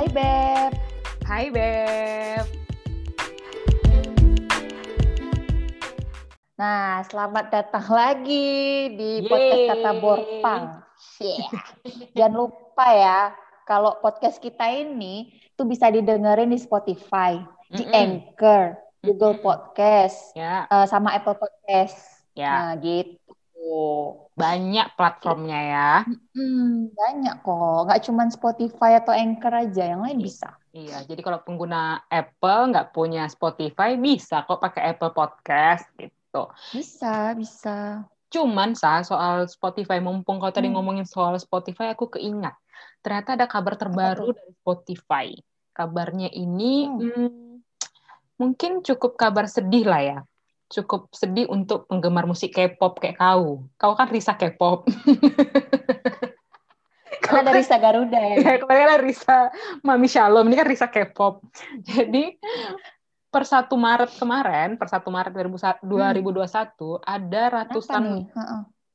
Hai Beb. Hai Beb. Nah, selamat datang lagi di podcast Kata Borpang. Yeah. Jangan lupa ya, kalau podcast kita ini tuh bisa didengerin di Spotify, di Mm-mm. Anchor, Google Podcast, Ya, eh, sama Apple Podcast. ya Nah, gitu. Banyak platformnya ya. Hmm, banyak kok. Nggak cuma Spotify atau Anchor aja, yang lain bisa. Iya, jadi kalau pengguna Apple nggak punya Spotify bisa kok pakai Apple Podcast gitu. Bisa, bisa. Cuman sa soal Spotify, mumpung kau tadi Hmm. ngomongin soal Spotify, aku keingat ternyata ada kabar terbaru dari Spotify. Kabarnya ini Hmm. hmm, mungkin cukup kabar sedih lah ya. Cukup sedih untuk penggemar musik K-pop kayak kau. Kau kan Risa K-pop. Karena dari Risa Garuda ya. Ya, kemarin kan Risa Mami Shalom, ini kan Risa K-pop. Jadi per 1 Maret kemarin, per 1 Maret 2021 ada Kenapa ratusan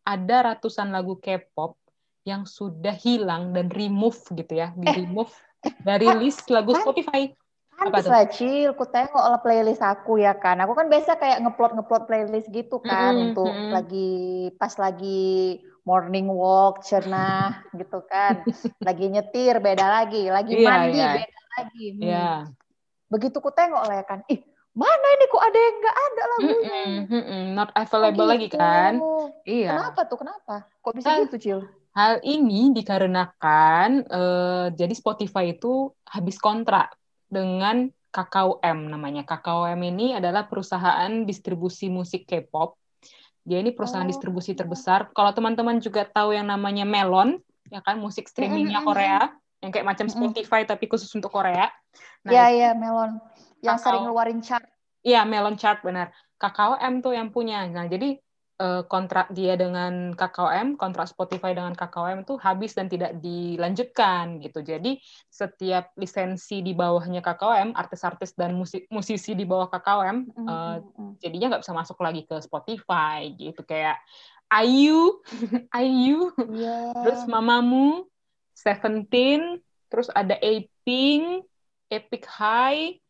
ada ratusan lagu K-pop yang sudah hilang dan remove gitu ya, di remove dari list lagu? Spotify. Pantes lah, Cil. Ku tengok lah playlist aku ya kan. Aku kan biasa kayak ngeplot-ngeplot playlist gitu kan. Mm-mm, untuk mm-mm. lagi, pas lagi morning walk, cenah gitu kan. Lagi nyetir, beda lagi. Lagi Iya, mandi, iya. beda lagi. Hmm. Ya. Begitu ku tengok lah ya kan. Ih, mana ini kok ada yang nggak ada lagunya? Mm-mm, mm-mm. Not Oh, available lagi gitu. kan? Iya. Kenapa tuh? Kenapa? Kok bisa Ah. gitu, Cil? Hal ini dikarenakan eh, jadi Spotify itu habis kontrak dengan KKUM namanya. KKUM ini adalah perusahaan distribusi musik K-pop. Dia ini perusahaan Oh. distribusi terbesar. Kalau teman-teman juga tahu yang namanya Melon, ya kan musik streamingnya Korea, yang kayak macam. Spotify tapi khusus untuk Korea. Nah, Iya, iya, Melon. Yang sering ngeluarin chart. Iya, Melon Chart benar. KKOM tuh yang punya. Nah, jadi eh, kontrak dia dengan KKOM, kontrak Spotify dengan KKOM itu habis dan tidak dilanjutkan gitu. Jadi setiap lisensi di bawahnya KKOM, artis-artis dan musik musisi di bawah KKOM Mm, eh, mm, mm. jadinya nggak bisa masuk lagi ke Spotify gitu kayak Ayu, Ayu, Iya. terus Mamamoo, Seventeen, terus ada Apink, Epic High,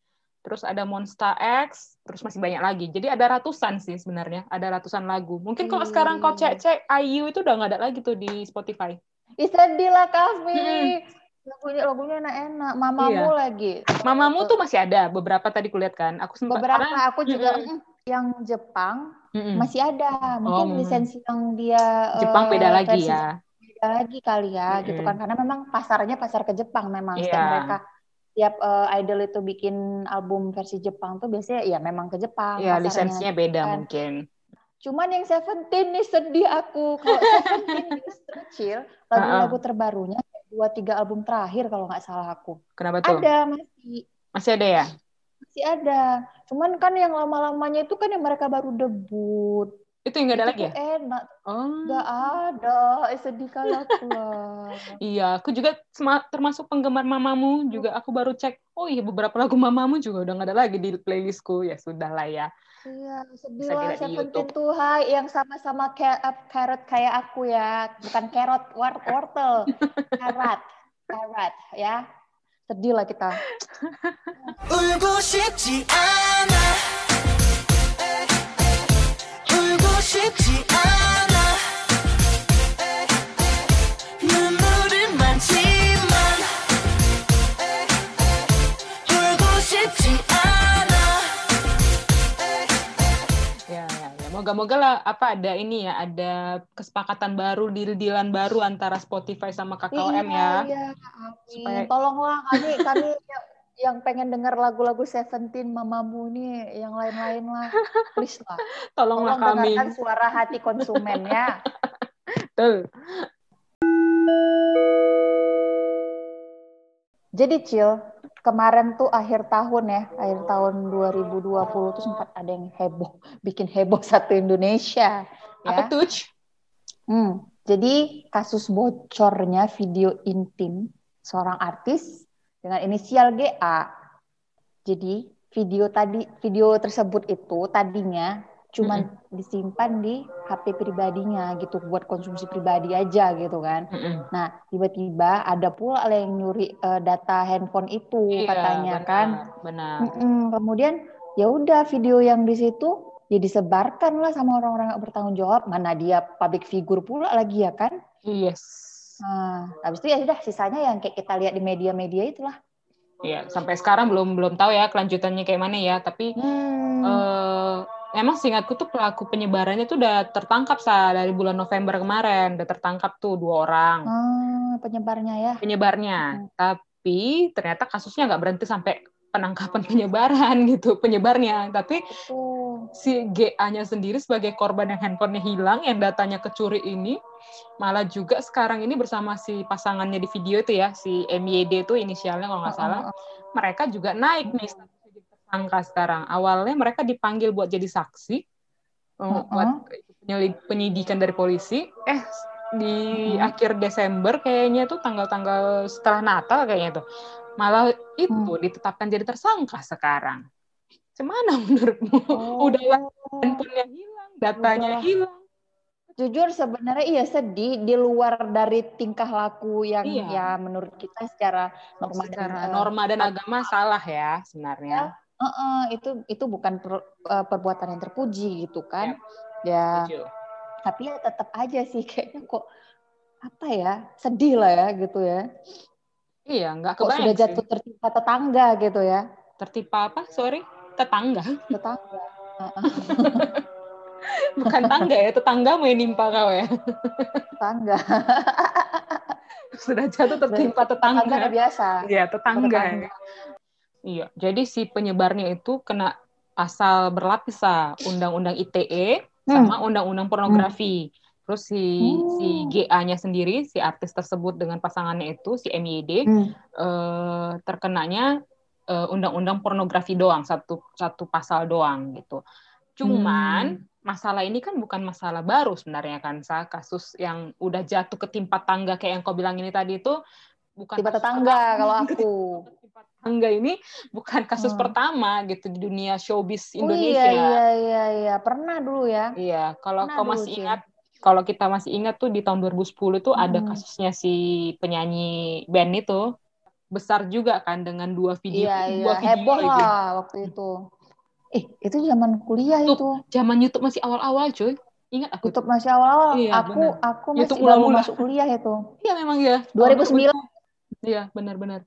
terus ada Monster X, terus masih banyak lagi. Jadi ada ratusan sih sebenarnya, ada ratusan lagu. Mungkin kalau sekarang kau cek-cek, Ayu itu udah nggak ada lagi tuh di Spotify. Ih, sedih lah. Mm-mm. Lagunya lagunya enak-enak. Mamamu lagi. Mamamu tuh masih ada, beberapa tadi kulihat kan. Aku sempat beberapa karena- aku juga mm, yang Jepang masih ada. Mungkin Oh. lisensi yang dia Jepang eh, beda lagi versi ya. beda lagi kali ya gitu kan karena memang pasarnya pasar ke Jepang memang Iya. mereka tiap eh, idol itu bikin album versi Jepang tuh biasanya ya memang ke Jepang Ya, lisensinya beda kan. mungkin. Cuman yang Seventeen nih sedih aku. Kalau Seventeen justru chill, lagu-lagu terbarunya dua tiga album terakhir kalau nggak salah aku. Kenapa tuh? Ada masih Masih ada ya? masih ada. Cuman kan yang lama-lamanya itu kan yang mereka baru debut. Itu yang nggak ada Itu lagi ya? enak. Oh. Nggak ada. Eh, sedih lah. Iya, aku juga termasuk penggemar Mamamu juga. Aku baru cek, oh iya beberapa lagu Mamamu juga udah nggak ada lagi di playlistku. Ya sudah lah ya. Iya, sedih lah Seventeen tuh hai yang sama-sama uh, carrot kayak aku ya. Bukan carrot, wor- wortel. Carrot. Carrot ya. Sedih lah kita. 울고 싶지 않아 울고 싶지 않아 눈물은 많지만 울고 싶지 않아 Ya, ya, ya. Moga-moga lah apa ada ini ya, ada kesepakatan baru, deal-dealan baru antara Spotify sama KKOM ya. Iya, amin. Supaya- Tolonglah kami kami yang- pengen dengar lagu-lagu Seventeen Mamamu nih, yang lain-lain lah. Please lah. Tolonglah Tolong kami. dengarkan suara hati konsumen ya. Betul. Jadi Cil, kemarin tuh akhir tahun ya, akhir tahun 2020 tuh sempat ada yang heboh, bikin heboh satu Indonesia. Apa Ya. tuh? Hmm, jadi kasus bocornya video intim seorang artis dengan inisial GA. Jadi video tadi video tersebut itu tadinya cuman disimpan di HP pribadinya gitu buat konsumsi pribadi aja gitu kan. Mm-mm. Nah, tiba-tiba ada pula yang nyuri eh, data handphone itu Iya, katanya benar, kan. Benar. Mm-mm. Kemudian ya udah video yang di situ ya disebarkan lah sama orang-orang yang bertanggung jawab. Mana dia public figure pula lagi ya kan. Yes. Nah, habis itu ya sudah sisanya yang kayak kita lihat di media-media itulah. Iya, sampai sekarang belum belum tahu ya kelanjutannya kayak mana ya, tapi Hmm. eh emang seingatku tuh pelaku penyebarannya tuh udah tertangkap sa dari bulan November kemarin, udah tertangkap tuh dua orang Ah, penyebarnya ya. penyebarnya. Tapi ternyata kasusnya nggak berhenti sampai penangkapan penyebaran gitu, penyebarnya. Tapi si GA-nya sendiri sebagai korban yang handphonenya hilang, yang datanya kecuri ini, malah juga sekarang ini bersama si pasangannya di video itu ya, si MYD itu inisialnya kalau nggak salah, mereka juga naik nih jadi tersangka sekarang. Awalnya mereka dipanggil buat jadi saksi, buat penyidikan dari polisi. Eh di Uh-uh. akhir Desember kayaknya tuh tanggal-tanggal setelah Natal kayaknya tuh malah itu ditetapkan jadi tersangka sekarang. Cemana menurutmu? Oh. Udahlah handphonenya hilang, datanya Udahlah. hilang. Jujur sebenarnya iya sedih di luar dari tingkah laku yang Iya. ya menurut kita secara norma dan, Secara eh, norma dan agama salah ya sebenarnya. eh, eh, itu itu bukan per- eh, perbuatan yang terpuji gitu kan. Ya, Setuju. Tapi ya tetap aja sih kayaknya kok apa ya sedih lah ya gitu ya. Iya, nggak Kok sudah sih. jatuh tertimpa tetangga gitu ya. Tertimpa apa? Sorry, tetangga. Tetangga. Bukan tangga ya, tetangga mau nimpa kau ya. Tetangga. Sudah jatuh tertimpa Tetangga tetangga. biasa. Iya, tetangga. Tetangga. Iya, jadi si penyebarnya itu kena pasal berlapis undang-undang ITE. Sama undang-undang pornografi. Terus si Hmm. si GA-nya sendiri, si artis tersebut dengan pasangannya itu si MYD Hmm. eh, terkenanya eh, undang-undang pornografi doang, satu satu pasal doang gitu. Cuman masalah ini kan bukan masalah baru sebenarnya kan, Sa. kasus yang udah jatuh ketimpa tangga kayak yang kau bilang ini tadi itu bukan Tiba tetangga kalau aku. Ketimpa tangga ini bukan kasus Hmm. pertama gitu di dunia showbiz Oh Indonesia. iya iya iya iya pernah dulu ya. Iya, kalau Pernah kau masih Cin. ingat, kalau kita masih ingat tuh di tahun 2010 tuh ada Hmm. kasusnya si penyanyi band itu besar juga kan dengan dua video, Iya iya dua video heboh lah waktu itu. Eh itu zaman kuliah YouTube. itu. Zaman YouTube masih awal-awal, cuy. Ingat aku. YouTube masih awal-awal. Iya, aku benar. aku masih YouTube baru mula-mula. masuk kuliah itu. Iya memang ya. 2009. Iya, benar-benar.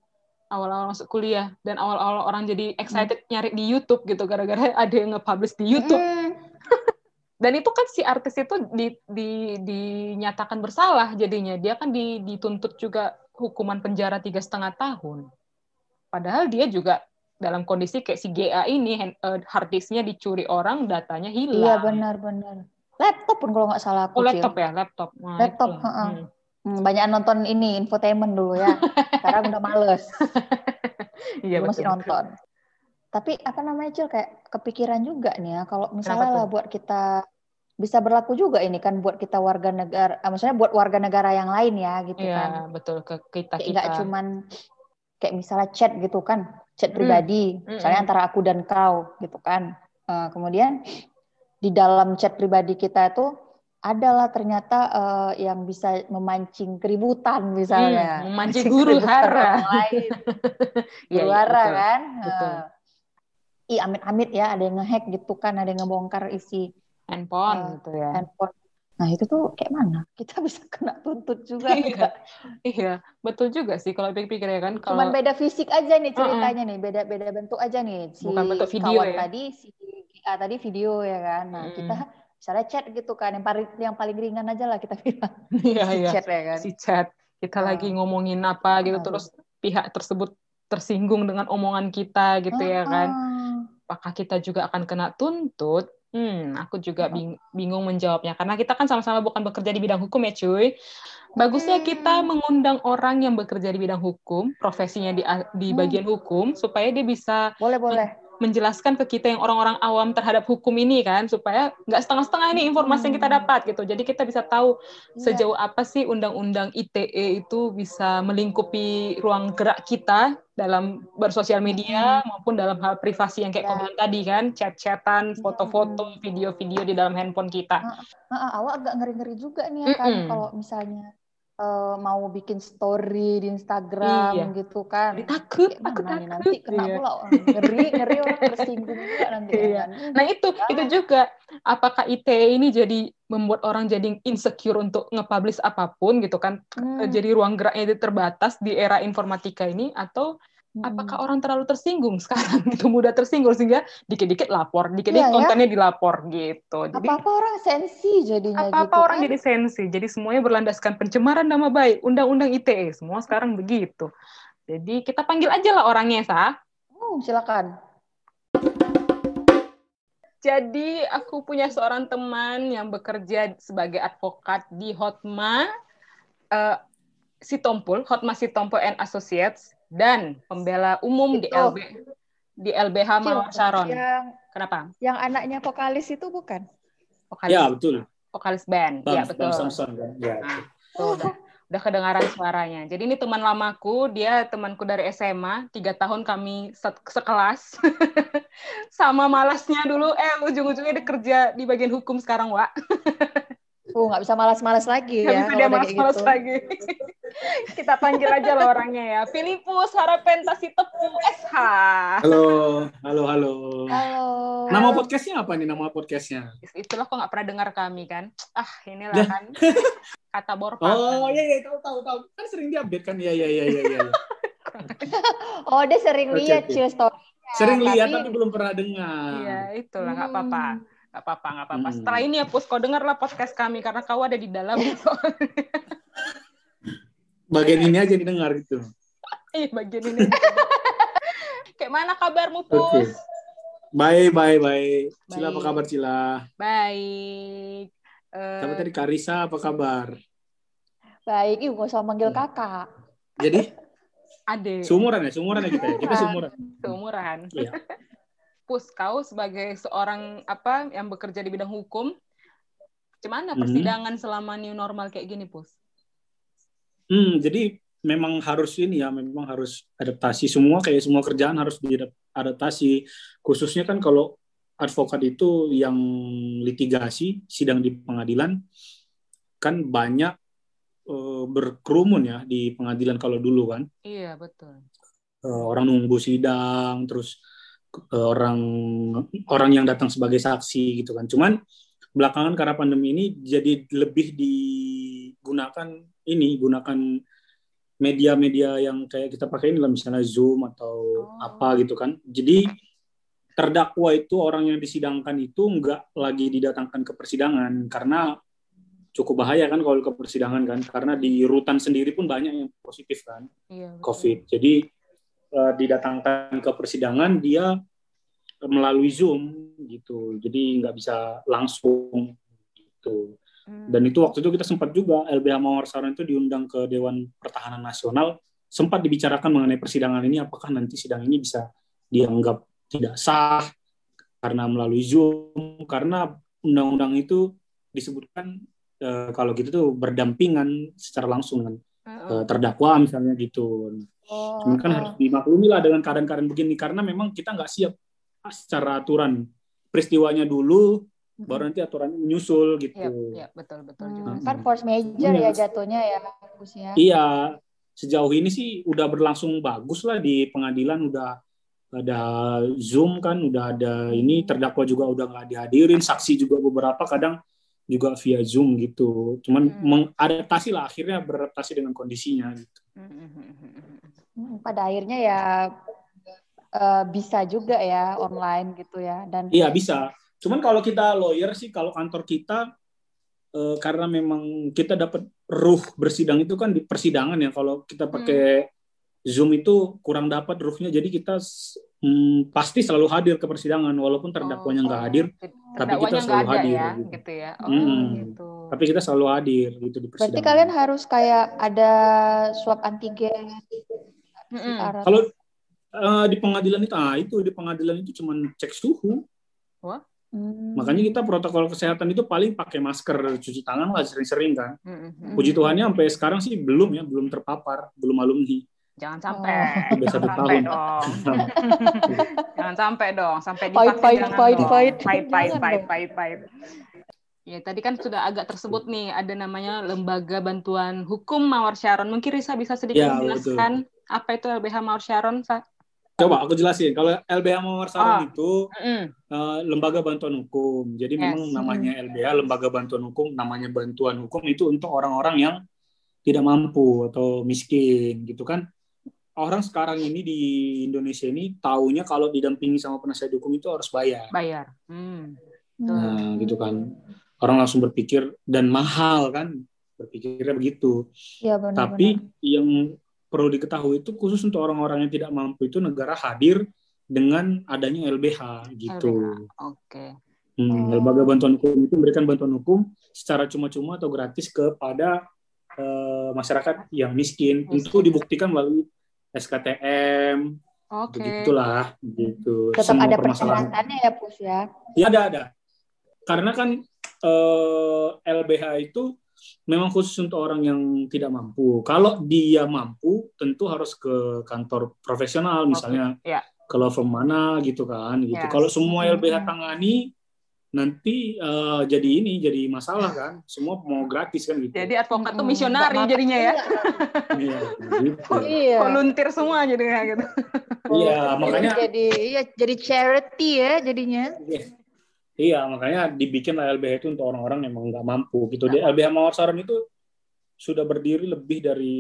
Awal-awal masuk kuliah dan awal-awal orang jadi Hmm. excited nyari di YouTube gitu gara-gara ada yang nge-publish di YouTube. Hmm. Dan itu kan si artis itu di, di- dinyatakan bersalah jadinya. Dia kan di- dituntut juga hukuman penjara tiga setengah tahun. Padahal dia juga dalam kondisi kayak si GA ini eh, hard disknya dicuri orang, datanya hilang. Iya benar-benar. Laptop pun kalau nggak salah aku. Oh laptop ya, laptop. Nah, Laptop, itulah. heeh. Hmm. Hmm, banyak nonton ini infotainment dulu ya. Sekarang udah males. Iya masih betul. nonton. Tapi apa namanya Cil kayak kepikiran juga nih ya kalau misalnya lah buat kita bisa berlaku juga ini kan buat kita warga negara, ah, maksudnya buat warga negara yang lain ya gitu kan. Iya betul ke kita kita. nggak cuman kayak misalnya chat gitu kan, chat Hmm. pribadi, Hmm, misalnya hmm. antara aku dan kau gitu kan. Eh, kemudian di dalam chat pribadi kita itu adalah ternyata eh, yang bisa memancing keributan misalnya. Hmm, memancing keributan hara. lain. Hara betul. kan. Betul. Eh, Ih amit-amit ya ada yang ngehack gitu kan, ada yang ngebongkar isi Handphone Eh, gitu ya. handphone. Nah itu tuh kayak mana? Kita bisa kena tuntut juga. Iya. Iya, betul juga sih kalau pikir-pikir ya kan. Cuman Kalau beda fisik aja nih ceritanya nih, beda beda bentuk aja nih. Si Bukan bentuk video kawan ya? tadi, si GA tadi video ya kan. Nah Mm-mm. kita misalnya chat gitu kan, yang paling yang paling ringan aja lah kita bilang iya si iya chat ya kan. si chat kita Ah. lagi ngomongin apa gitu Ah. terus pihak tersebut tersinggung dengan omongan kita gitu ya kan. Ah, Apakah kita juga akan kena tuntut? Hmm, aku juga Ah. bing- bingung menjawabnya karena kita kan sama-sama bukan bekerja di bidang hukum ya, cuy. Bagusnya kita Hmm. mengundang orang yang bekerja di bidang hukum, profesinya di di Hmm. bagian hukum supaya dia bisa Boleh boleh. Menjelaskan ke kita yang orang-orang awam terhadap hukum ini kan supaya nggak setengah-setengah ini informasi yang kita dapat gitu. Jadi kita bisa tahu Iya. sejauh apa sih undang-undang ITE itu bisa melingkupi ruang gerak kita dalam bersosial media maupun dalam hal privasi yang kayak Ya. tadi kan, chat-chatan, foto-foto, video-video di dalam handphone kita. Ah, awak agak ngeri-ngeri juga nih ya kan kalau misalnya eh, mau bikin story di Instagram Iya. gitu kan. Jadi takut, mana nih takut. nanti kena Iya. pula orang ngeri ngeri orang tersinggung juga nanti ya Iya. kan. Nah itu Jangan. itu juga apakah ITE ini jadi membuat orang jadi insecure untuk nge-publish apa pun gitu kan? Hmm. Jadi ruang geraknya itu terbatas di era informatika ini atau. Apakah orang terlalu tersinggung sekarang itu mudah tersinggung sehingga dikit-dikit lapor, dikit-dikit Iya, ya. kontennya dilapor gitu. Jadi apa-apa orang sensi jadinya apa-apa gitu orang kan. jadi sensi. Jadi semuanya berlandaskan pencemaran nama baik, undang-undang ITE. Semua sekarang begitu. Jadi kita panggil aja lah orangnya, Sa. Hmm, silakan. Jadi aku punya seorang teman yang bekerja sebagai advokat di Hotma eh, Sitompul, Hotma Sitompul and Associates dan pembela umum di Itu. LB di LBH Mawar Sharon. Yang Kenapa? yang anaknya vokalis itu bukan? Vokalis, Ya betul. vokalis band. Bang, ya betul. Bang Samson kan. Ya. Nah, tuh, udah, udah kedengaran suaranya. Jadi ini teman lamaku, dia temanku dari SMA, tiga tahun kami se- sekelas. Sama malasnya dulu, eh ujung-ujungnya dia kerja di bagian hukum sekarang, Wak. Uh, nggak bisa malas-malas lagi Nggak ya. bisa dia malas-malas gitu. lagi. Kita panggil aja lah orangnya ya. Filipus Harapentasi Tepu SH. Halo, halo, halo. Halo. Nama podcastnya apa nih nama podcastnya? Itulah kok nggak pernah dengar kami kan. Ah, inilah Lah. kan. Kata borpang. Oh iya iya tahu tahu tahu. Kan sering diupdate kan? Iya iya iya iya. iya. Oh, dia sering lihat. Cil story. Sering tapi- lihat tapi belum pernah dengar. Iya, itulah nggak apa-apa. Nggak apa-apa, nggak apa-apa. Hmm. Setelah ini ya, Pus, kau dengarlah podcast kami karena kau ada di dalam. Bagian ini aja didengar gitu. Eh, bagian ini. Kayak mana kabarmu. Pus? Baik baik baik. Cila apa Baik. kabar Cila? Baik. Eh, Siapa tadi Karisa apa kabar? Baik, ih gak usah manggil kakak. Jadi Ade, seumuran ya, seumuran ya kita ya. Kita Iya. seumuran. seumuran. Iya. Pus, kau sebagai seorang apa yang bekerja di bidang hukum, gimana Mhm. persidangan selama new normal kayak gini, Pus? Hmm, jadi memang harus ini ya, memang harus adaptasi semua kayak semua kerjaan harus diadaptasi. Khususnya kan kalau advokat itu yang litigasi, sidang di pengadilan kan banyak eh, berkerumun ya di pengadilan kalau dulu kan. Iya, betul. Eh, orang nunggu sidang, terus orang orang yang datang sebagai saksi gitu kan. Cuman belakangan karena pandemi ini jadi lebih digunakan ini gunakan media-media yang kayak kita pakai ini lah misalnya Zoom atau Oh. apa gitu kan. Jadi terdakwa itu orang yang disidangkan itu nggak lagi didatangkan ke persidangan karena cukup bahaya kan kalau ke persidangan kan karena di rutan sendiri pun banyak yang positif kan. Iya, betul. COVID. Jadi eh, didatangkan ke persidangan dia melalui Zoom gitu. Jadi nggak bisa langsung gitu. Hmm. Dan itu waktu itu kita sempat juga LBH Mawar Saron itu diundang ke Dewan Pertahanan Nasional sempat dibicarakan mengenai persidangan ini apakah nanti sidang ini bisa dianggap tidak sah karena melalui Zoom karena undang-undang itu disebutkan eh, kalau gitu tuh berdampingan secara langsung dengan Eh, terdakwa misalnya gitu. Oh, Cuman kan harus dimaklumi lah dengan keadaan-keadaan begini karena memang kita nggak siap secara aturan peristiwanya dulu baru nanti aturannya menyusul gitu. Iya, iya, betul, betul juga. Hmm, kan force major Iya. ya jatuhnya ya, Gus ya. Iya, sejauh ini sih udah berlangsung bagus lah di pengadilan udah ada Zoom kan, udah ada ini terdakwa juga udah nggak dihadirin, saksi juga beberapa kadang juga via Zoom gitu. Cuman Hmm. mengadaptasi lah akhirnya beradaptasi dengan kondisinya gitu. Hmm, hmm, hmm, hmm, hmm. Hmm, pada akhirnya ya eh, bisa juga ya online gitu ya dan Iya bisa. Cuman kalau kita lawyer sih, kalau kantor kita eh, karena memang kita dapat ruh bersidang itu kan di persidangan ya. Kalau kita pakai Zoom itu kurang dapat ruhnya, jadi kita mm, pasti selalu hadir ke persidangan walaupun terdakwanya nggak Oh, hadir, tapi kita selalu ada hadir, ya, gitu. gitu ya. Oh, Hmm. gitu. tapi kita selalu hadir gitu di persidangan. berarti kalian harus kayak ada swab antigen. PCR. Kalau eh, di pengadilan itu, ah itu di pengadilan itu cuma cek suhu. Hmm. Makanya kita protokol kesehatan itu paling pakai masker, cuci tangan lah sering-sering kan. Hmm. Puji Tuhannya sampai sekarang sih belum ya, belum terpapar, belum alumni. Jangan sampai. Oh. Udah satu Jangan tahun. sampai dong. Jangan sampai dong. Sampai Pahit, divaksin pahit, jangan pahit, dong. pahit. Pahit, pahit, Jangan pahit, dong. pahit, pahit. Ya, tadi kan sudah agak tersebut nih, ada namanya Lembaga Bantuan Hukum Mawar Sharon. Mungkin Risa bisa sedikit Ya, menjelaskan apa itu LBH Mawar Sharon, Sa? Coba aku jelasin. Kalau LBH Mawar Ah. Saron itu Mm-mm. eh, lembaga bantuan hukum. Jadi Yes. memang namanya LBH, lembaga bantuan hukum, namanya bantuan hukum itu untuk orang-orang yang tidak mampu atau miskin gitu kan. Orang sekarang ini di Indonesia ini taunya kalau didampingi sama penasihat hukum itu harus bayar. Bayar. Hmm. Nah, gitu kan. Orang langsung berpikir dan mahal kan, berpikirnya begitu. Iya benar. Tapi yang perlu diketahui itu khusus untuk orang-orang yang tidak mampu itu negara hadir dengan adanya LBH gitu. Oke. Hmm, Oh. lembaga bantuan hukum itu memberikan bantuan hukum secara cuma-cuma atau gratis kepada eh, masyarakat yang miskin. Miskin. Itu dibuktikan melalui SKTM, Oke. begitulah gitu. Tetap Semua ada permasalahan. persyaratannya ya, Pus ya. Ya ada ada. Karena kan eh, LBH itu memang khusus untuk orang yang tidak mampu. Kalau dia mampu, tentu harus ke kantor profesional, misalnya ya. ke law firm mana gitu kan. Gitu. Yes. Kalau semua Hmm. LBH tangani, nanti eh, jadi ini jadi masalah kan. Semua mau gratis kan gitu. Jadi advokat tuh misionari Nggak jadinya ya. Iya, gitu. Iya. Volunteer semua jadinya gitu. Iya, makanya jadi iya jadi charity ya jadinya. Iya, makanya dibikin lah LBH itu untuk orang-orang yang memang nggak mampu gitu. Di LBH Mawar Saron itu sudah berdiri lebih dari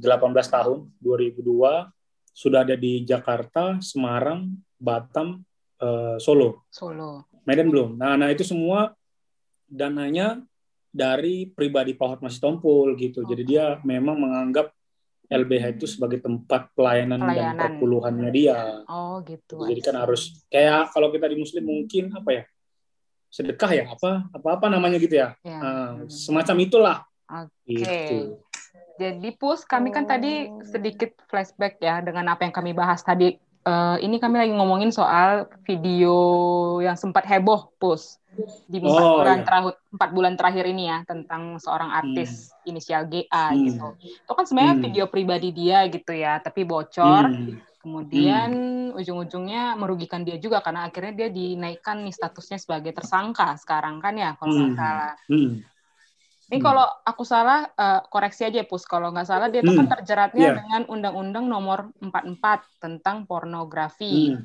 18 tahun, 2002. Sudah ada di Jakarta, Semarang, Batam, eh, Solo. Solo. Medan belum. Nah, nah itu semua dananya dari pribadi Pak Hotma Sitompul gitu. Jadi dia memang menganggap LBH itu sebagai tempat pelayanan, dan Pelayanan. perpuluhannya dia. Oh gitu. Jadi kan harus kayak kalau kita di Muslim mungkin apa ya sedekah ya apa apa apa namanya gitu ya Ya. Nah, semacam itulah. Oke. Gitu. Jadi Pus, kami kan tadi Oh. sedikit flashback ya dengan apa yang kami bahas tadi. Eh, ini kami lagi ngomongin soal video yang sempat heboh, Pus, di empat Oh, bulan iya. terakhir empat bulan terakhir ini ya tentang seorang artis inisial GA Hmm. gitu. Itu kan sebenarnya Hmm. video pribadi dia gitu ya, tapi bocor. Hmm. Kemudian ujung-ujungnya merugikan dia juga karena akhirnya dia dinaikkan nih statusnya sebagai tersangka sekarang kan ya kalau nggak Hmm. salah. Hmm. Ini Hmm. kalau aku salah eh, koreksi aja Pus. Kalau nggak salah dia itu kan Hmm. terjeratnya Iya. dengan Undang-Undang Nomor 44 tentang pornografi. Hmm.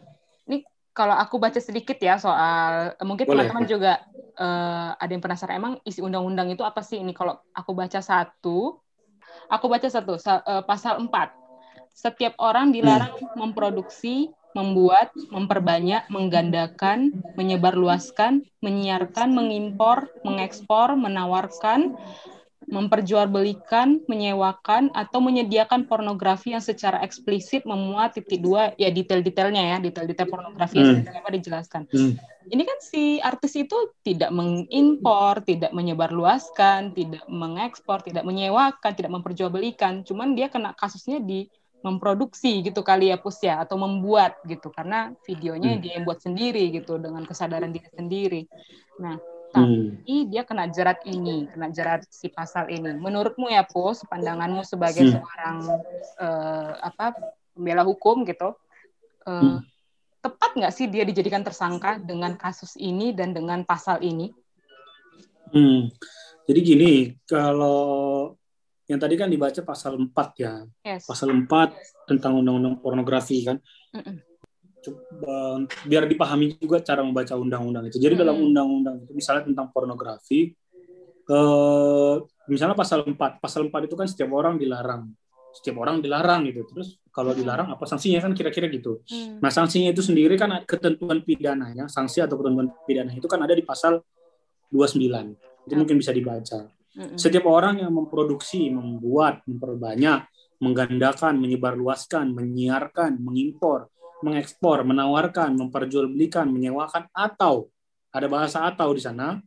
Kalau aku baca sedikit ya soal eh, mungkin teman-teman juga eh, ada yang penasaran emang isi undang-undang itu apa sih ini? Kalau aku baca satu, aku baca satu sa- pasal 4. Setiap orang dilarang memproduksi, membuat, memperbanyak, menggandakan, menyebarluaskan, menyiarkan, mengimpor, mengekspor, menawarkan, memperjualbelikan, menyewakan, atau menyediakan pornografi yang secara eksplisit memuat titik dua, ya detail-detailnya ya, detail-detail pornografi yang Hmm. seperti apa dijelaskan. Hmm. Ini kan si artis itu tidak mengimpor, tidak menyebarluaskan, tidak mengekspor, tidak menyewakan, tidak memperjualbelikan, cuman dia kena kasusnya di memproduksi gitu kali ya Pus ya atau membuat gitu karena videonya Hmm. dia yang buat sendiri gitu dengan kesadaran diri sendiri. Nah, Hmm. tapi dia kena jerat ini, kena jerat si pasal ini. Menurutmu ya Pus, pandanganmu sebagai Hmm. seorang eh, apa pembela hukum gitu, eh, Hmm. tepat nggak sih dia dijadikan tersangka dengan kasus ini dan dengan pasal ini? Hmm. Jadi gini, kalau yang tadi kan dibaca pasal 4 ya. Yes. Pasal 4 tentang undang-undang pornografi kan. Coba, biar dipahami juga cara membaca undang-undang itu. Jadi dalam Hmm. undang-undang itu misalnya tentang pornografi eh misalnya pasal 4. Pasal 4 itu kan setiap orang dilarang. Setiap orang dilarang gitu. Terus kalau dilarang apa sanksinya kan kira-kira gitu. Hmm. Nah, sanksinya itu sendiri kan ketentuan pidananya, sanksi atau ketentuan pidana itu kan ada di pasal 29. Itu mungkin bisa dibaca. Setiap orang yang memproduksi, membuat, memperbanyak, menggandakan, menyebarluaskan, menyiarkan, mengimpor, mengekspor, menawarkan, memperjualbelikan, menyewakan atau ada bahasa atau di sana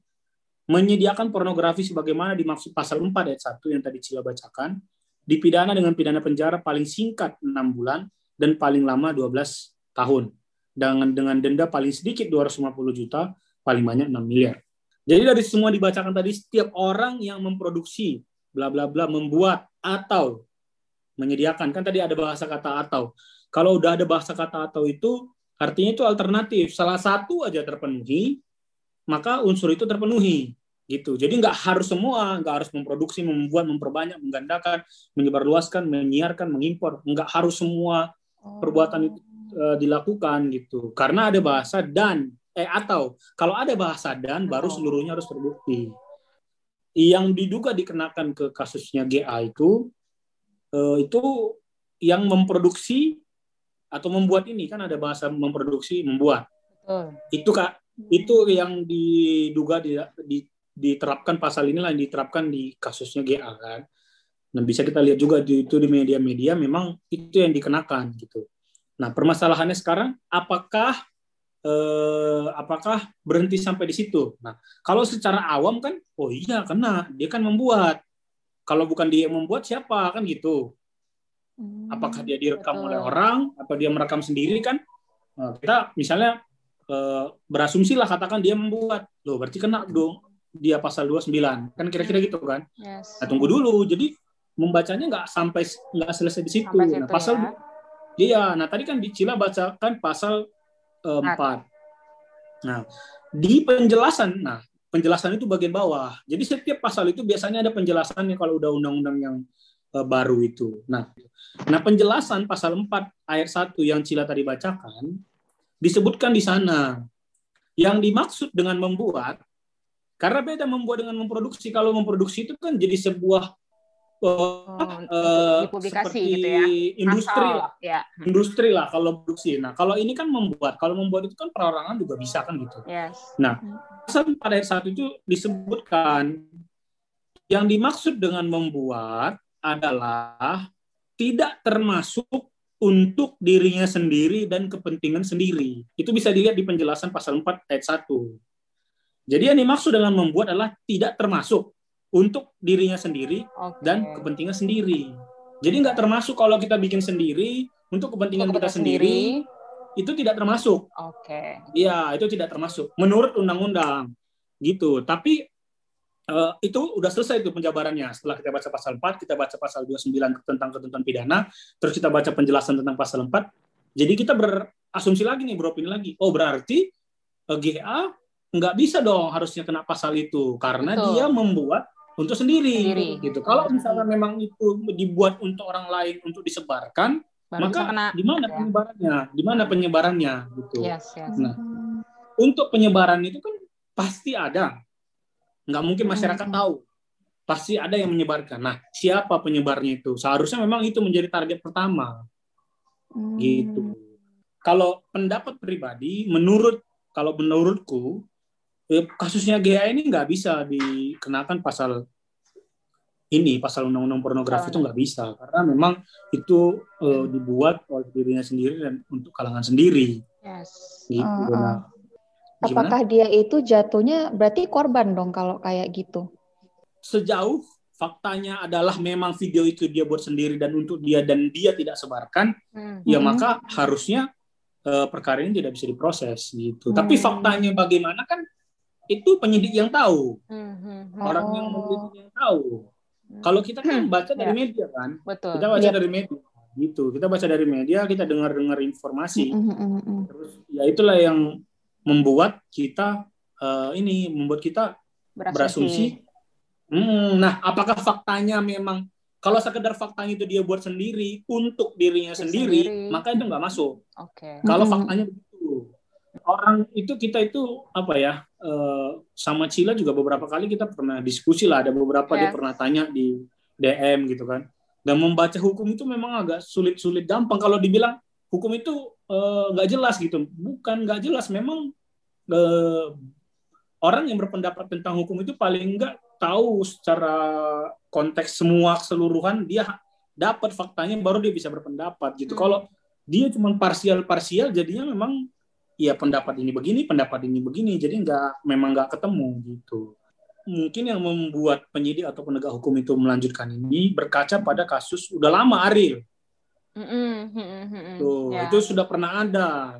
menyediakan pornografi sebagaimana dimaksud pasal 4 ayat 1 yang tadi Cila bacakan, dipidana dengan pidana penjara paling singkat 6 bulan dan paling lama 12 tahun. Dengan dengan denda paling sedikit 250 juta, paling banyak 6 miliar. Jadi dari semua dibacakan tadi setiap orang yang memproduksi bla bla bla membuat atau menyediakan kan tadi ada bahasa kata atau. Kalau udah ada bahasa kata atau itu artinya itu alternatif. Salah satu aja terpenuhi, maka unsur itu terpenuhi gitu. Jadi nggak harus semua, nggak harus memproduksi, membuat, memperbanyak, menggandakan, menyebarluaskan, menyiarkan, mengimpor. Nggak harus semua perbuatan itu uh, dilakukan gitu. Karena ada bahasa dan eh atau kalau ada bahasa dan baru seluruhnya harus terbukti. Yang diduga dikenakan ke kasusnya GA itu uh, itu yang memproduksi atau membuat ini kan ada bahasa memproduksi membuat. Betul. Itu kak itu yang diduga di, di, diterapkan pasal inilah yang diterapkan di kasusnya GA kan. Nah bisa kita lihat juga di, itu di media-media memang itu yang dikenakan gitu. Nah permasalahannya sekarang apakah eh, apakah berhenti sampai di situ? Nah kalau secara awam kan oh iya kena dia kan membuat. Kalau bukan dia yang membuat siapa kan gitu. Apakah dia direkam betul. oleh orang atau dia merekam sendiri kan? Nah, kita misalnya eh, berasumsi lah katakan dia membuat. Loh berarti kena dong dia pasal 29 kan kira-kira gitu kan Yes. nah, tunggu dulu jadi membacanya nggak sampai nggak selesai di situ Sampai nah situ pasal ya. iya nah tadi kan di Cila bacakan pasal. 4 nah di penjelasan nah penjelasan itu bagian bawah. Jadi setiap pasal itu biasanya ada penjelasannya kalau udah undang-undang yang eh, baru itu. Nah nah penjelasan pasal 4 ayat 1 yang Cila tadi bacakan disebutkan di sana. Yang dimaksud dengan membuat karena beda membuat dengan memproduksi. Kalau memproduksi itu kan jadi sebuah uh, Oh, uh, dipublikasi seperti gitu ya. industri Asal, lah, Ya. industri lah kalau produksi. Nah, kalau ini kan membuat. Kalau membuat itu kan perorangan juga bisa kan gitu. Yes. Pasal pada ayat satu itu disebutkan yang dimaksud dengan membuat adalah tidak termasuk untuk dirinya sendiri dan kepentingan sendiri. Itu bisa dilihat di penjelasan pasal 4 ayat 1. Jadi yang dimaksud dengan membuat adalah tidak termasuk untuk dirinya sendiri Oke. dan kepentingan sendiri. Jadi nggak termasuk kalau kita bikin sendiri untuk kepentingan Untuk kita kita sendiri, itu tidak termasuk. Oke. Iya, itu tidak termasuk menurut undang-undang. Gitu. Tapi eh, itu udah selesai itu penjabarannya. Setelah kita baca pasal 4, kita baca pasal 29 tentang ketentuan pidana, terus kita baca penjelasan tentang pasal 4. Jadi kita berasumsi lagi nih, beropini lagi. Oh, berarti eh, GA nggak bisa dong harusnya kena pasal itu karena Betul. dia membuat untuk sendiri, Sendiri. gitu. Kalau misalnya memang itu dibuat untuk orang lain untuk disebarkan, Baru maka kena. di mana ya. penyebarannya? Di mana penyebarannya gitu. Yes, yes. Nah, untuk penyebaran itu kan pasti ada. Nggak mungkin masyarakat Hmm. tahu. Pasti ada yang menyebarkan. Nah, siapa penyebarnya itu? Seharusnya memang itu menjadi target pertama. Hmm. Gitu. Kalau pendapat pribadi, menurut kalau menurutku kasusnya GA ini nggak bisa dikenakan pasal ini pasal undang-undang pornografi itu nggak bisa karena memang itu eh, dibuat oleh dirinya sendiri dan untuk kalangan sendiri Yes. gitu. Ah, Nah, ah. gimana? Apakah dia itu jatuhnya berarti korban dong kalau kayak gitu? sejauh faktanya adalah memang video itu dia buat sendiri dan untuk dia dan dia tidak sebarkan, Hmm. ya Hmm. maka harusnya eh, perkara ini tidak bisa diproses gitu. Tapi Hmm. faktanya bagaimana kan itu penyidik yang tahu, Hmm, hmm, hmm. orang yang Oh. meneliti yang tahu. Kalau kita kan baca dari Ya. media kan, Betul. kita baca Yep. dari media gitu. Kita baca dari media, kita dengar-dengar informasi. Mm, mm, mm, mm. Terus ya itulah yang membuat kita eh, ini membuat kita berasumsi. Hmm, nah, apakah faktanya memang kalau sekedar faktanya itu dia buat sendiri untuk dirinya sendiri, sendiri. maka itu nggak masuk. Oke. Kalau Hmm. faktanya orang itu kita itu apa ya eh, sama Cila juga beberapa kali kita pernah diskusi lah. Ada beberapa dia Yes. pernah tanya di DM gitu kan. Dan membaca hukum itu memang agak sulit-sulit gampang. Kalau dibilang hukum itu eh, nggak jelas gitu, bukan nggak jelas. Memang eh, orang yang berpendapat tentang hukum itu paling nggak tahu secara konteks semua keseluruhan dia dapat faktanya baru dia bisa berpendapat gitu. Hmm. Kalau dia cuma parsial-parsial jadinya memang ya pendapat ini begini, pendapat ini begini, jadi nggak memang nggak ketemu gitu. Mungkin yang membuat penyidik atau penegak hukum itu melanjutkan ini berkaca pada kasus udah lama mm-mm. Tuh, Ya, itu sudah pernah ada.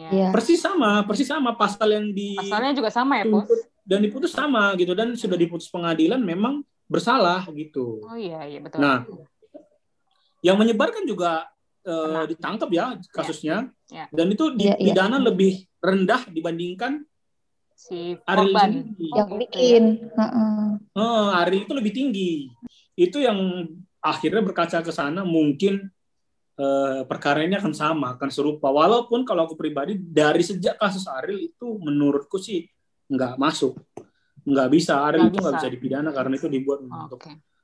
ya. Iya. Persis sama, persis sama pasal yang di Pasalnya juga sama ya, tuntut dan diputus sama gitu dan sudah diputus pengadilan memang bersalah gitu. Oh iya, iya betul. Nah, yang menyebarkan juga eh, Kena. ditangkap ya kasusnya Ya. dan itu Iya, iya. dipidana lebih rendah dibandingkan si Ariel korban. Oh, yang bikin. Heeh. Eh, Ariel itu lebih tinggi. Itu yang akhirnya berkaca ke sana mungkin eh, perkara ini akan sama, akan serupa. Walaupun kalau aku pribadi dari sejak kasus Ariel itu menurutku sih nggak masuk, nggak bisa. Ariel Nggak itu nggak bisa. dipidana karena itu dibuat ya? untuk.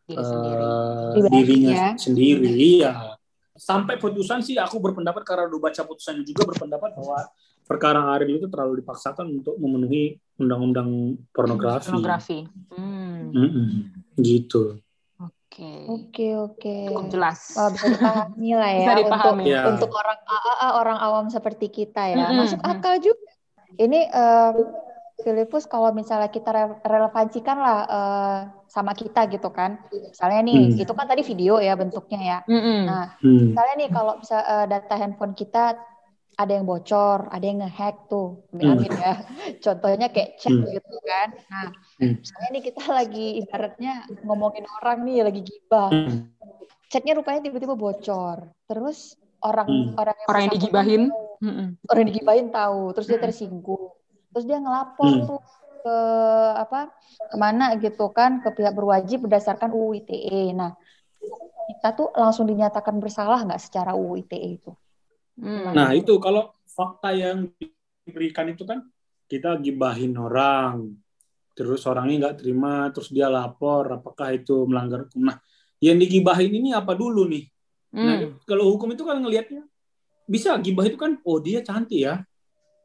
Diri sendiri. dirinya ya. sendiri. Iya. Sampai putusan sih aku berpendapat karena udah baca putusan juga berpendapat bahwa perkara Ariel itu terlalu dipaksakan untuk memenuhi undang-undang pornografi. Pornografi. Hmm. Mm-mm. Gitu. Oke. Oke, oke. Cukup jelas. Wah, bisa dipahami lah ya Bisa dipahami. untuk Ya. untuk orang AAA orang awam seperti kita ya. Mm-mm, Masuk mm. akal juga. Ini eh, Filipus kalau misalnya kita re- relevansikan lah eh, sama kita gitu kan. Misalnya nih, Hmm. itu kan tadi video ya bentuknya ya. Mm-mm. Nah, Hmm. misalnya nih kalau bisa eh, data handphone kita ada yang bocor, ada yang ngehack tuh, Hmm. amin ya. Contohnya kayak chat Hmm. gitu kan. Nah, Hmm. misalnya nih kita lagi ibaratnya ngomongin orang nih lagi gibah, Hmm. chatnya rupanya tiba-tiba bocor. Terus orang Hmm. orang yang Orang yang digibahin. tahu, orang yang digibahin tahu, terus dia Hmm. tersinggung, terus dia ngelapor Hmm. tuh ke apa ke mana gitu kan ke pihak berwajib berdasarkan UU ITE. Nah, kita tuh langsung dinyatakan bersalah nggak secara UU ITE itu? Mm. Nah itu kalau fakta yang diberikan itu kan kita gibahin orang, terus orangnya nggak terima, terus dia lapor, apakah itu melanggar hukum? Nah yang digibahin ini apa dulu nih? Nah Mm. kalau hukum itu kan ngelihatnya bisa gibah itu kan, oh dia cantik ya,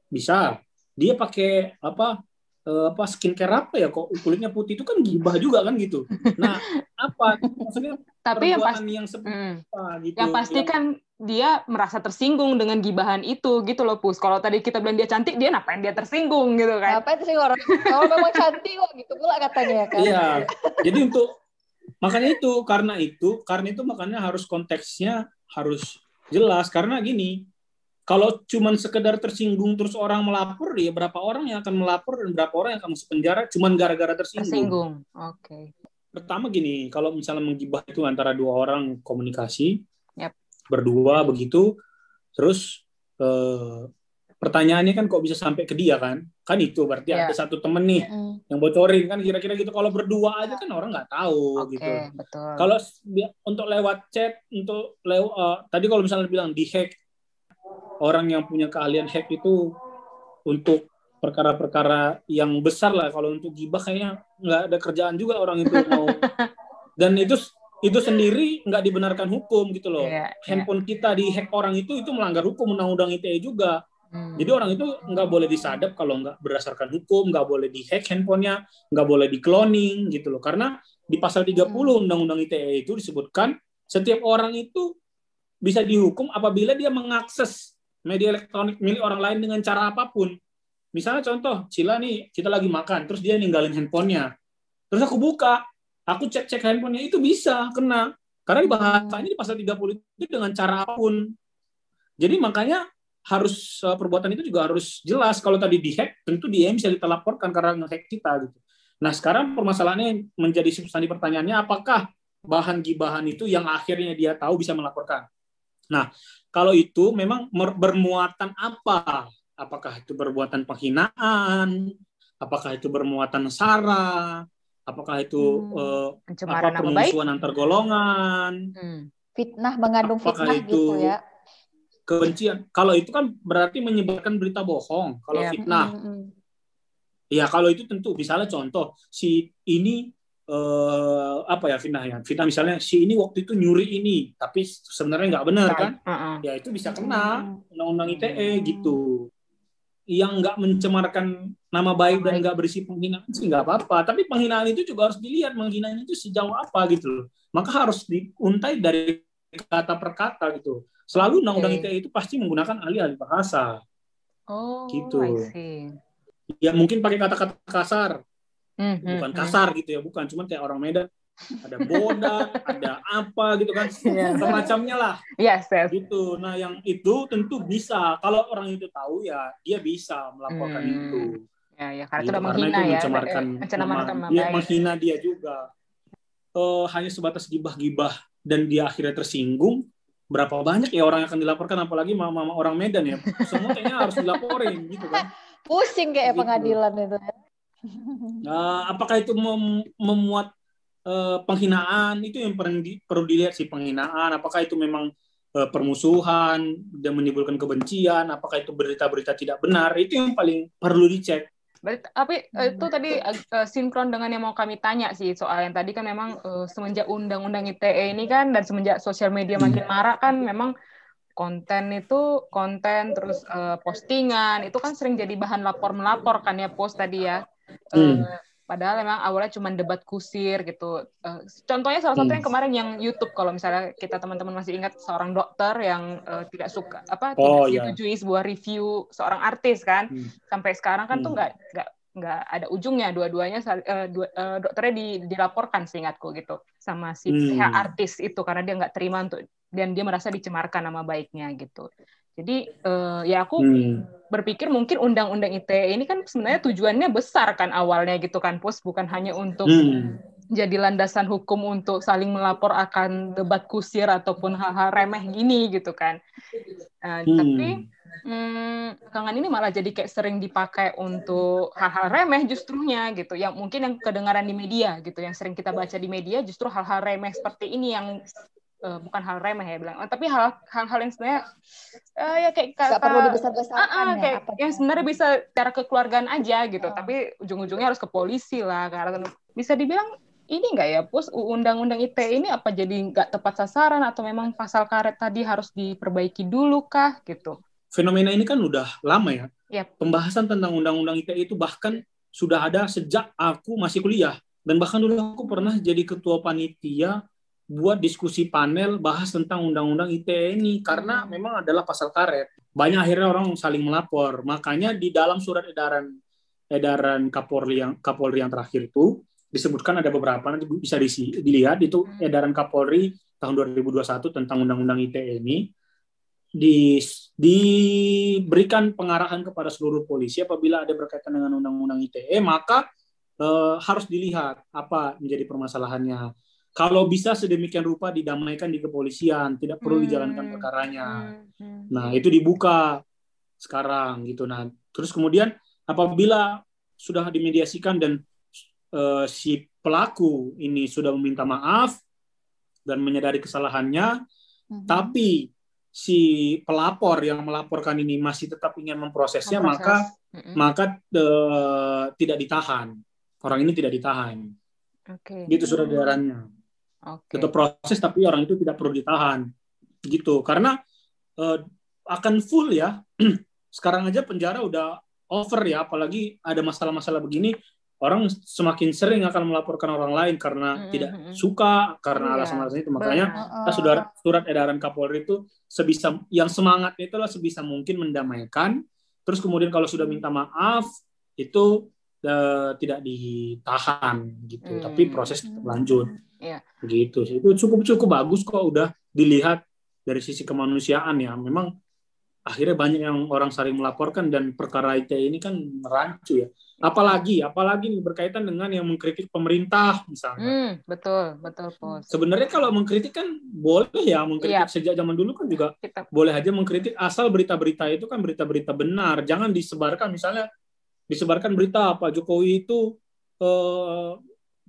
bisa. Dia pakai apa eh, apa skincare apa ya kok kulitnya putih itu kan gibah juga kan gitu. Nah apa maksudnya Tapi yang perbuatan pasti, yang Mm. apa gitu? yang pasti kan dia merasa tersinggung dengan gibahan itu gitu loh Pus. Kalau tadi kita bilang dia cantik, dia ngapain dia tersinggung gitu kan? Ngapain sih orang kalau memang cantik kok gitu pula katanya ya kan? Iya. Jadi untuk makanya itu karena itu karena itu makanya harus konteksnya harus jelas karena gini. Kalau cuman sekedar tersinggung terus orang melapor ya berapa orang yang akan melapor dan berapa orang yang akan masuk penjara cuman gara-gara tersinggung. Tersinggung. Oke. Pertama gini, kalau misalnya menggibah itu antara dua orang komunikasi Yap. berdua begitu terus eh, pertanyaannya kan kok bisa sampai ke dia kan? Kan itu berarti Ya. ada satu temen nih Mm. yang bocorin kan kira-kira gitu kalau berdua aja kan orang nggak tahu Oke, gitu betul. kalau untuk lewat chat untuk lew eh, tadi kalau misalnya bilang di hack orang yang punya keahlian hack itu untuk perkara-perkara yang besar lah kalau untuk gibah kayaknya nggak ada kerjaan juga orang itu mau dan itu itu sendiri nggak dibenarkan hukum gitu loh Iya, iya. handphone kita di hack orang itu itu melanggar hukum undang-undang ITE juga Hmm. jadi orang itu nggak boleh disadap kalau nggak berdasarkan hukum, nggak boleh dihack handphonenya, nggak boleh di cloning gitu loh. Karena di pasal 30 Undang-Undang ITE itu disebutkan setiap orang itu bisa dihukum apabila dia mengakses media elektronik milik orang lain dengan cara apa pun. Misalnya contoh, Cila nih kita lagi makan, terus dia ninggalin handphonenya. Terus aku buka, aku cek-cek handphonenya itu bisa kena. Karena di bahasanya di pasal 30 itu dengan cara apa pun. Jadi makanya harus uh, perbuatan itu juga harus jelas. Kalau tadi dihack, tentu dia bisa kita laporkan karena ngehack kita gitu. Nah sekarang permasalahannya menjadi substansi pertanyaannya, apakah bahan gibahan itu yang akhirnya dia tahu bisa melaporkan? Nah kalau itu memang bermuatan apa? Apakah itu perbuatan penghinaan? Apakah itu bermuatan sara? Apakah itu Hmm. eh, apa baik. permusuhan antar golongan? Hmm. Fitnah mengandung Apakah fitnah itu- gitu ya. kebencian. Kalau itu kan berarti menyebarkan berita bohong. Kalau Iya. fitnah, Mm, mm, mm. ya kalau itu tentu. Misalnya contoh si ini eh, apa ya fitnah ya? Fitnah misalnya si ini waktu itu nyuri ini, tapi sebenarnya nggak benar kan? Heeh. Ya itu bisa kena Hmm. undang-undang ITE gitu. Yang nggak mencemarkan nama baik dan nggak berisi penghinaan sih nggak apa-apa. Tapi penghinaan itu juga harus dilihat penghinaan itu sejauh apa gitu loh. Maka harus diuntai dari kata per kata gitu. Selalu undang-undang Oke. ITE itu pasti menggunakan ahli-ahli bahasa. Oh, Gitu. Ya mungkin pakai kata-kata kasar, Hmm, hmm, bukan hmm. kasar gitu ya, bukan. Cuman kayak orang Medan ada bodak, ada apa gitu kan Iya. semacamnya lah Yes, yes. gitu nah yang itu tentu bisa kalau orang itu tahu ya dia bisa melaporkan Hmm. itu Ya, ya, karena itu Gitu, karena menghina itu ya. mencemarkan eh, mencemarkan nama- nama dia baik. menghina dia juga Eh, hanya sebatas gibah-gibah dan dia akhirnya tersinggung berapa banyak ya orang yang akan dilaporkan apalagi mama-mama orang Medan ya semua kayaknya harus dilaporin gitu kan Pusing kayak Gitu. pengadilan itu. ya. Eh, apakah itu mem- memuat eh, penghinaan? Itu yang perlu, di- perlu dilihat sih penghinaan. Apakah itu memang eh, permusuhan dan menimbulkan kebencian? Apakah itu berita-berita tidak benar? Itu yang paling perlu dicek. Berarti, tapi itu tadi sinkron dengan yang mau kami tanya sih soal yang tadi kan memang semenjak undang-undang ITE ini kan dan semenjak sosial media makin marak kan memang konten itu konten terus postingan itu kan sering jadi bahan lapor melapor kan ya post tadi ya. Eh, Hmm. Padahal memang awalnya cuma debat kusir gitu. Eh, contohnya salah satu Hmm. yang kemarin yang YouTube kalau misalnya kita teman-teman masih ingat seorang dokter yang eh, tidak suka apa Oh, tidak iya. disetujui sebuah review seorang artis kan Hmm. sampai sekarang kan tuh Hmm. nggak nggak nggak ada ujungnya dua-duanya eh, dua- eh, dokternya di- dilaporkan seingatku gitu sama si Hmm. artis itu karena dia nggak terima untuk dan dia merasa dicemarkan nama baiknya gitu jadi eh, ya aku Hmm. berpikir mungkin undang-undang ITE ini kan sebenarnya tujuannya besar kan awalnya gitu kan pus bukan hanya untuk Hmm. jadi landasan hukum untuk saling melapor akan debat kusir ataupun hal-hal remeh gini gitu kan. Eh, Hmm. Tapi hmm, kangen ini malah jadi kayak sering dipakai untuk hal-hal remeh justrunya gitu. Yang mungkin yang kedengaran di media gitu, yang sering kita baca di media justru hal-hal remeh seperti ini yang eh, bukan hal remeh ya bilang, tapi hal hal-hal yang sebenarnya eh, ya kayak Gak kata- perlu Ah, dibesar-besarkan ah, ya. kayak apa yang sebenarnya bisa cara kekeluargaan aja gitu, Ah. tapi ujung-ujungnya harus ke polisi lah. Karena bisa dibilang ini nggak ya, pus undang-undang ITE ini apa jadi nggak tepat sasaran atau memang pasal karet tadi harus diperbaiki dulu kah gitu? fenomena ini kan udah lama ya Yap. pembahasan tentang undang-undang ITE itu bahkan sudah ada sejak aku masih kuliah dan bahkan dulu aku pernah jadi ketua panitia buat diskusi panel bahas tentang undang-undang ITE ini karena Hmm. memang adalah pasal karet. Banyak akhirnya orang saling melapor. Makanya di dalam surat edaran edaran Kapolri yang Kapolri yang terakhir itu disebutkan ada beberapa nanti bisa disi- dilihat itu Hmm. edaran Kapolri tahun 2021 tentang undang-undang ITE ini di, diberikan pengarahan kepada seluruh polisi apabila ada berkaitan dengan undang-undang ITE maka eh, harus dilihat apa menjadi permasalahannya. Kalau bisa sedemikian rupa didamaikan di kepolisian, tidak perlu Hmm. dijalankan perkaranya. Hmm, hmm. Nah, itu dibuka sekarang gitu. Nah, terus kemudian apabila sudah dimediasikan dan eh, si pelaku ini sudah meminta maaf dan menyadari kesalahannya, Mhm. tapi si pelapor yang melaporkan ini masih tetap ingin memprosesnya, Memproses. maka Mm-mm. maka eh, tidak ditahan. Orang ini tidak ditahan. Oke. Gitu surat edarannya. Oke. Tetap proses tapi orang itu tidak perlu ditahan. Gitu. Karena eh, akan full ya. Sekarang aja penjara udah over ya, apalagi ada masalah-masalah begini, orang semakin sering akan melaporkan orang lain karena Mm-mm, tidak suka karena Iya, alasan-alasan itu. Makanya kita sudah surat edaran Kapolri itu sebisa yang semangat itulah sebisa mungkin mendamaikan. Terus kemudian kalau sudah minta maaf itu eh, tidak ditahan gitu, Hmm. tapi proses tetap lanjut. Iya. Gitu sih. Itu cukup cukup bagus kok udah dilihat dari sisi kemanusiaan ya. Memang akhirnya banyak yang orang saling melaporkan dan perkara ITE ini kan merancu ya. Apalagi apalagi berkaitan dengan yang mengkritik pemerintah misalnya. Hmm, betul, betul, Pos. Sebenarnya kalau mengkritik kan boleh ya mengkritik Iya. sejak zaman dulu kan juga Kita boleh aja mengkritik asal berita-berita itu kan berita-berita benar. Jangan disebarkan misalnya disebarkan berita Pak Jokowi itu eh,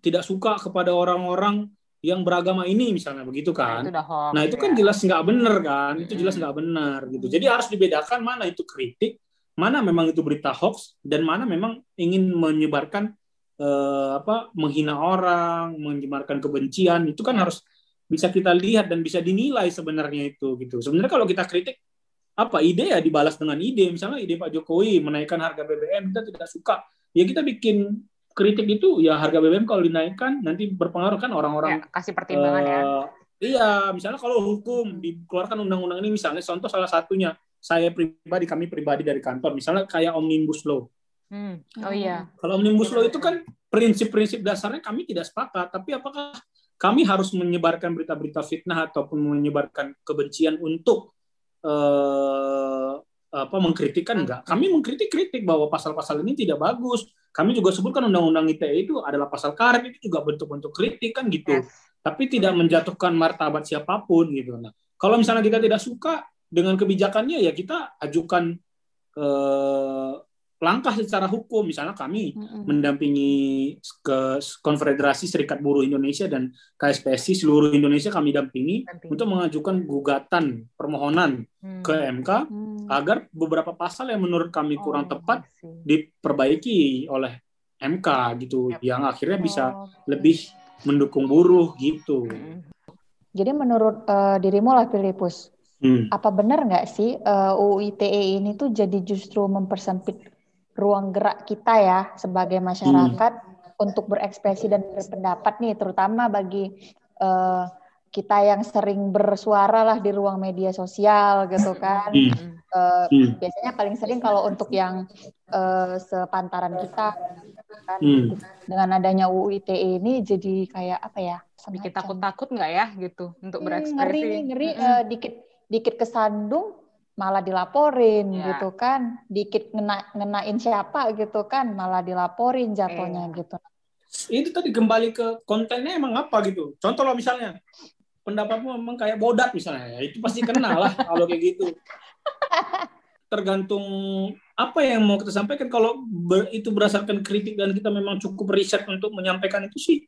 tidak suka kepada orang-orang yang beragama ini misalnya begitu nah, kan. itu udah hoax. Nah itu kan ya. jelas nggak benar kan, itu jelas nggak benar gitu. Jadi harus dibedakan mana itu kritik, mana memang itu berita hoax, dan mana memang ingin menyebarkan eh, apa menghina orang, menyebarkan kebencian. Itu kan Ya. harus bisa kita lihat dan bisa dinilai sebenarnya itu gitu. Sebenarnya kalau kita kritik apa ide ya dibalas dengan ide. Misalnya ide Pak Jokowi menaikkan harga BBM kita tidak suka, ya kita bikin kritik itu ya harga BBM kalau dinaikkan nanti berpengaruh kan orang-orang Ya, kasih pertimbangan ya. Eh, Iya, misalnya kalau hukum dikeluarkan undang-undang ini misalnya contoh salah satunya saya pribadi kami pribadi dari kantor misalnya kayak omnibus law. Hmm. Oh iya. Kalau omnibus law itu kan prinsip-prinsip dasarnya kami tidak sepakat, tapi apakah kami harus menyebarkan berita-berita fitnah ataupun menyebarkan kebencian untuk eh, apa mengkritikkan enggak. Kami mengkritik kritik bahwa pasal-pasal ini tidak bagus. Kami juga sebutkan undang-undang ITE itu adalah pasal karet itu juga bentuk-bentuk kritik kan gitu. Yes. Tapi tidak menjatuhkan martabat siapa pun gitu. Nah, kalau misalnya kita tidak suka dengan kebijakannya ya kita ajukan eh, langkah secara hukum. Misalnya kami Mm-mm. mendampingi ke Konfederasi Serikat Buruh Indonesia dan KSPSI seluruh Indonesia kami dampingi Dampingi. untuk mengajukan gugatan permohonan Hmm. ke MK Hmm. agar beberapa pasal yang menurut kami kurang Oh, tepat diperbaiki oleh MK gitu Yap. yang akhirnya bisa Oh, lebih mendukung buruh gitu. Mm-mm. Jadi menurut eh, dirimu lah Filipus, Hmm. apa benar nggak sih eh, UU ITE ini tuh jadi justru mempersempit ruang gerak kita ya sebagai masyarakat untuk berekspresi dan berpendapat nih, terutama bagi eh, kita yang sering bersuara lah di ruang media sosial gitu kan. Hmm. Eh, Hmm. biasanya paling sering kalau untuk yang eh, sepantaran kita kan Hmm. dengan adanya UU ITE ini jadi kayak apa ya? Semacam- takut-takut nggak ya gitu untuk Hmm, berekspresi? ngeri nih, ngeri Mm-mm. eh, dikit dikit kesandung malah dilaporin Ya. gitu kan dikit ngena ngenain siapa gitu kan malah dilaporin jatuhnya Iya. gitu Itu tadi kembali ke kontennya emang apa gitu. Contoh lah misalnya pendapatmu memang kayak bodat misalnya, ya itu pasti kena lah kalau kayak gitu. Tergantung apa yang mau kita sampaikan. Kalau ber- itu berdasarkan kritik dan kita memang cukup riset untuk menyampaikan itu sih,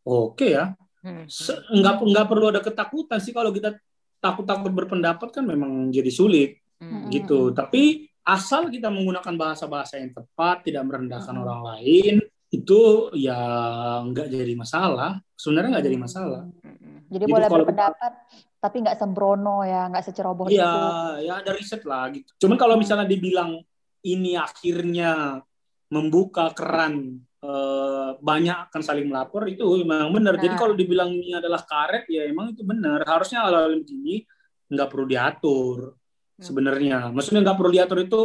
oke ya. Hmm. Se- Nggak nggak perlu ada ketakutan sih kalau kita takut-takut berpendapat kan memang jadi sulit Hmm. gitu. Tapi asal kita menggunakan bahasa-bahasa yang tepat, tidak merendahkan Mm-mm. orang lain, itu ya nggak jadi masalah. Sebenarnya nggak jadi masalah. Mm-mm. jadi Gitu boleh kalau kita- berpendapat tapi nggak sembrono ya nggak seceroboh Iya, itu ya ada riset lah gitu. Cuman kalau Hmm. misalnya dibilang ini akhirnya membuka keran eh, banyak akan saling melapor itu memang benar. Jadi Nah. kalau dibilang ini adalah karet ya emang itu benar. Harusnya hal-hal begini nggak perlu diatur Hmm. sebenarnya. Maksudnya nggak perlu diatur itu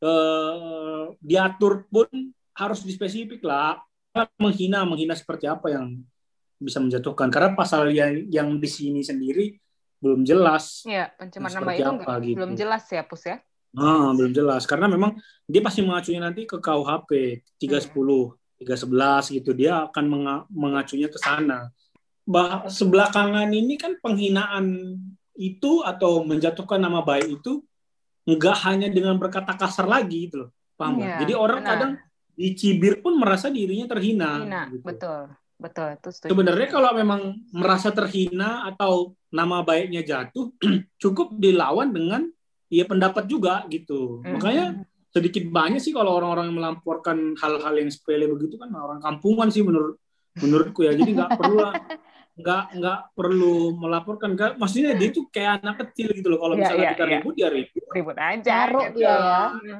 eh, diatur pun harus dispesifik lah. Menghina menghina seperti apa yang bisa menjatuhkan. Karena pasal yang yang di sini sendiri belum jelas. Iya, pencemaran nama Seperti itu apa gitu. belum jelas ya, Pus ya? Ah, belum jelas karena memang dia pasti mengacunya nanti ke KUHP 310, 311 gitu. Dia akan menga- mengacunya ke sana. Bah sebelakangan ini kan penghinaan itu atau menjatuhkan nama baik itu nggak hanya dengan berkata kasar lagi gitu loh. Paham? Iya, Jadi orang benar. kadang dicibir pun merasa dirinya terhina. Hina, gitu. betul. Betul, itu setuju. Sebenarnya kalau memang merasa terhina atau nama baiknya jatuh, cukup dilawan dengan ya pendapat juga gitu. Hmm. Makanya sedikit banyak sih kalau orang-orang yang melamporkan hal-hal yang sepele begitu kan orang kampungan sih menurut menurutku ya. Jadi nggak perlu lah nggak nggak perlu melaporkan Nggak- maksudnya dia tuh kayak anak kecil gitu loh kalau Iya, misalnya iya, kita iya. ribut ya ribut Ribut aja. Maruk gitu. ya.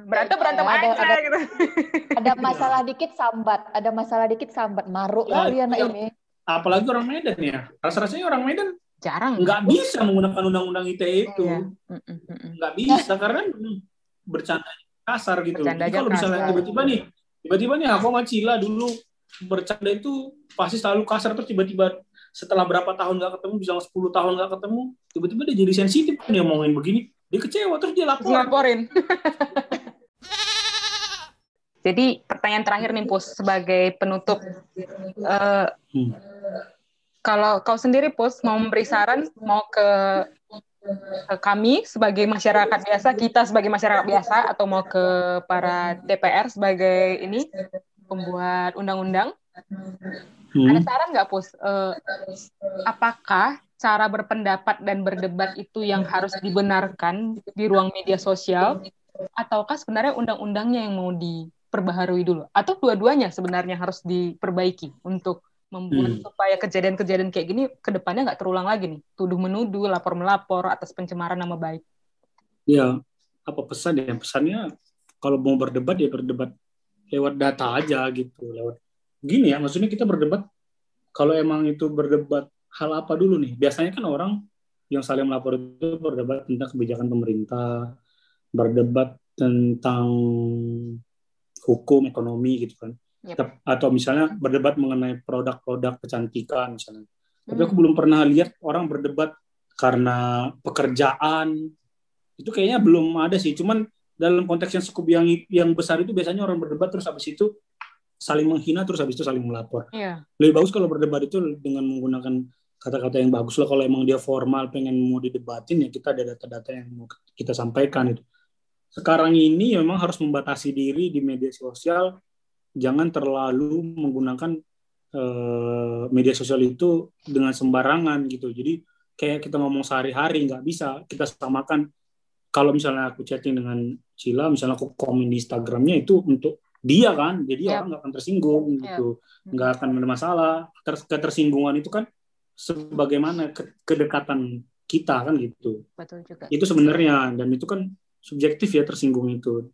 Berantem berantem Ada- aja ada- gitu. ada masalah dikit sambat ada masalah dikit sambat maruk Ya, kali anak iya. ini apalagi orang Medan ya rasa-rasanya orang Medan Jarang. nggak bisa menggunakan undang-undang ITE itu Iya. Nggak bisa karena memang bercanda kasar gitu. Jadi kalau misalnya tiba-tiba nih, tiba-tiba nih aku sama Cila dulu bercanda itu pasti selalu kasar terus tiba-tiba setelah berapa tahun nggak ketemu bisa 10 tahun nggak ketemu tiba-tiba dia jadi sensitif dia ngomongin begini dia kecewa terus dia lapor laporin. Jadi pertanyaan terakhir nih Pus sebagai penutup. Eh, Hmm. Kalau kau sendiri Pus mau memberi saran mau ke kami sebagai masyarakat biasa, kita sebagai masyarakat biasa atau mau ke para DPR sebagai ini pembuat undang-undang Hmm. Ada saran nggak, Pus? Eh, apakah cara berpendapat dan berdebat itu yang harus dibenarkan di ruang media sosial, ataukah sebenarnya undang-undangnya yang mau diperbaharui dulu? Atau dua-duanya sebenarnya harus diperbaiki untuk membuat Hmm. supaya kejadian-kejadian kayak gini ke depannya nggak terulang lagi nih? Tuduh-menuduh, lapor-melapor atas pencemaran nama baik. ya apa pesan ya pesannya kalau mau berdebat ya berdebat lewat data aja gitu lewat gini ya maksudnya kita berdebat kalau emang itu berdebat hal apa dulu nih biasanya kan orang yang saling melapor itu berdebat tentang kebijakan pemerintah berdebat tentang hukum ekonomi gitu kan Yep. Atau misalnya berdebat mengenai produk-produk kecantikan misalnya Tapi aku belum pernah lihat orang berdebat karena pekerjaan. Itu kayaknya belum ada sih. Cuman dalam konteks yang cukup yang yang besar itu biasanya orang berdebat terus habis itu saling menghina terus habis itu saling melapor. Iya. Lebih bagus kalau berdebat itu dengan menggunakan kata-kata yang bagus lah. Kalau emang dia formal pengen mau didebatin ya kita ada data-data yang mau kita sampaikan itu. Sekarang ini memang harus membatasi diri di media sosial. Jangan terlalu menggunakan eh, media sosial itu dengan sembarangan gitu. Jadi kayak kita ngomong sehari-hari nggak bisa kita samakan. Kalau misalnya aku chatting dengan Cila, misalnya aku komen di Instagramnya itu untuk dia kan, jadi Yap. orang nggak akan tersinggung Yap. gitu, nggak akan ada masalah. Ter- ketersinggungan itu kan sebagaimana ke- kedekatan kita kan gitu Betul juga. itu sebenarnya dan itu kan subjektif ya tersinggung itu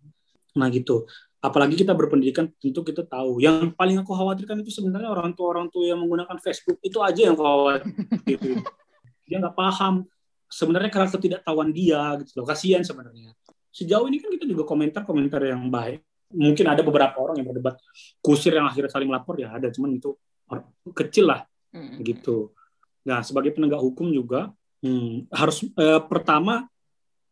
nah gitu apalagi kita berpendidikan tentu kita tahu. Yang paling aku khawatirkan itu sebenarnya orang tua orang tua yang menggunakan Facebook itu aja yang aku khawatir. Gitu. dia nggak paham. Sebenarnya karena ketidaktahuan dia gitu loh. Kasihan sebenarnya. Sejauh ini kan kita juga komentar komentar yang baik. Mungkin ada beberapa orang yang berdebat. Kusir yang akhirnya saling melapor ya ada. Cuman itu kecil lah Mm. gitu. Nah, sebagai penegak hukum juga hmm, harus eh, pertama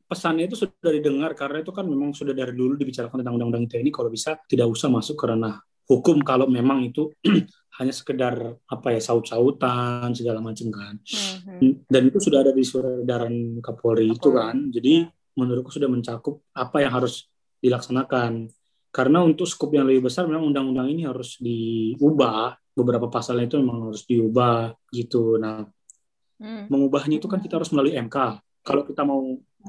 pesannya itu sudah didengar karena itu kan memang sudah dari dulu dibicarakan tentang undang-undang ITE ini kalau bisa tidak usah masuk ke ranah hukum kalau memang itu hanya sekedar apa ya saut-sautan segala macam kan. Mhm. Dan itu sudah ada di surat edaran Kapolri itu Kapolri. kan. Jadi menurutku sudah mencakup apa yang harus dilaksanakan. Karena untuk skup yang lebih besar memang undang-undang ini harus diubah. Beberapa pasalnya itu memang harus diubah gitu. Nah, Mm. mengubahnya itu kan kita harus melalui MK. Kalau kita mau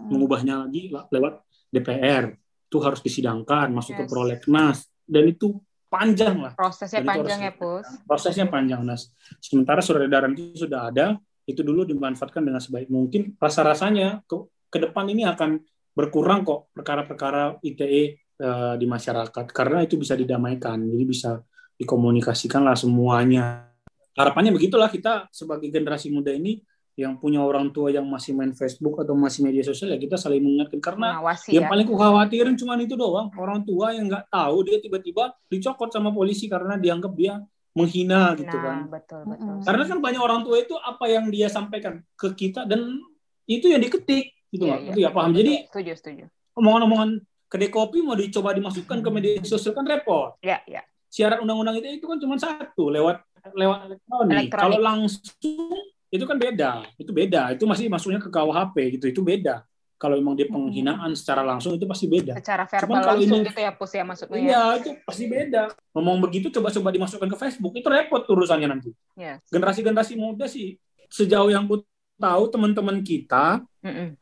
mengubahnya lagi la- lewat DPR, itu harus disidangkan, masuk ke Yes. prolegnas dan itu panjang lah. Prosesnya Dan panjang ya, harus- Pus. Prosesnya panjang, Nas. Sementara surat edaran itu sudah ada, itu dulu dimanfaatkan dengan sebaik mungkin. Rasa-rasanya ke, ke depan ini akan berkurang kok perkara-perkara ITE eh, di masyarakat karena itu bisa didamaikan, jadi bisa dikomunikasikan lah semuanya. Harapannya begitulah kita sebagai generasi muda ini yang punya orang tua yang masih main Facebook atau masih media sosial ya kita saling mengingatkan karena Mengawasi yang ya. paling kukhawatirin cuma itu doang orang tua yang nggak tahu dia tiba-tiba dicokot sama polisi karena dianggap dia menghina gitu Nah, kan betul, betul. Karena kan banyak orang tua itu apa yang dia sampaikan ke kita dan itu yang diketik gitu Iya, Mak. iya, Ngerti ya, paham betul. jadi setuju, setuju. omongan-omongan kedai kopi mau dicoba dimasukkan ke media sosial kan repot Ya, ya. syarat undang-undang itu itu kan cuma satu lewat lewat elektronik. Elektronik. Kalau langsung itu kan beda, itu beda. Itu masih masuknya ke KUHP gitu, itu beda. Kalau memang dia penghinaan secara langsung itu pasti beda. Secara Cuman verbal kalau langsung ini- gitu ya, Pus ya maksudnya ya. Iya, itu pasti beda. Ngomong begitu coba-coba dimasukkan ke Facebook, itu repot urusannya nanti. Yes. Generasi-generasi muda sih, sejauh yang ku tahu teman-teman kita, Mm-mm.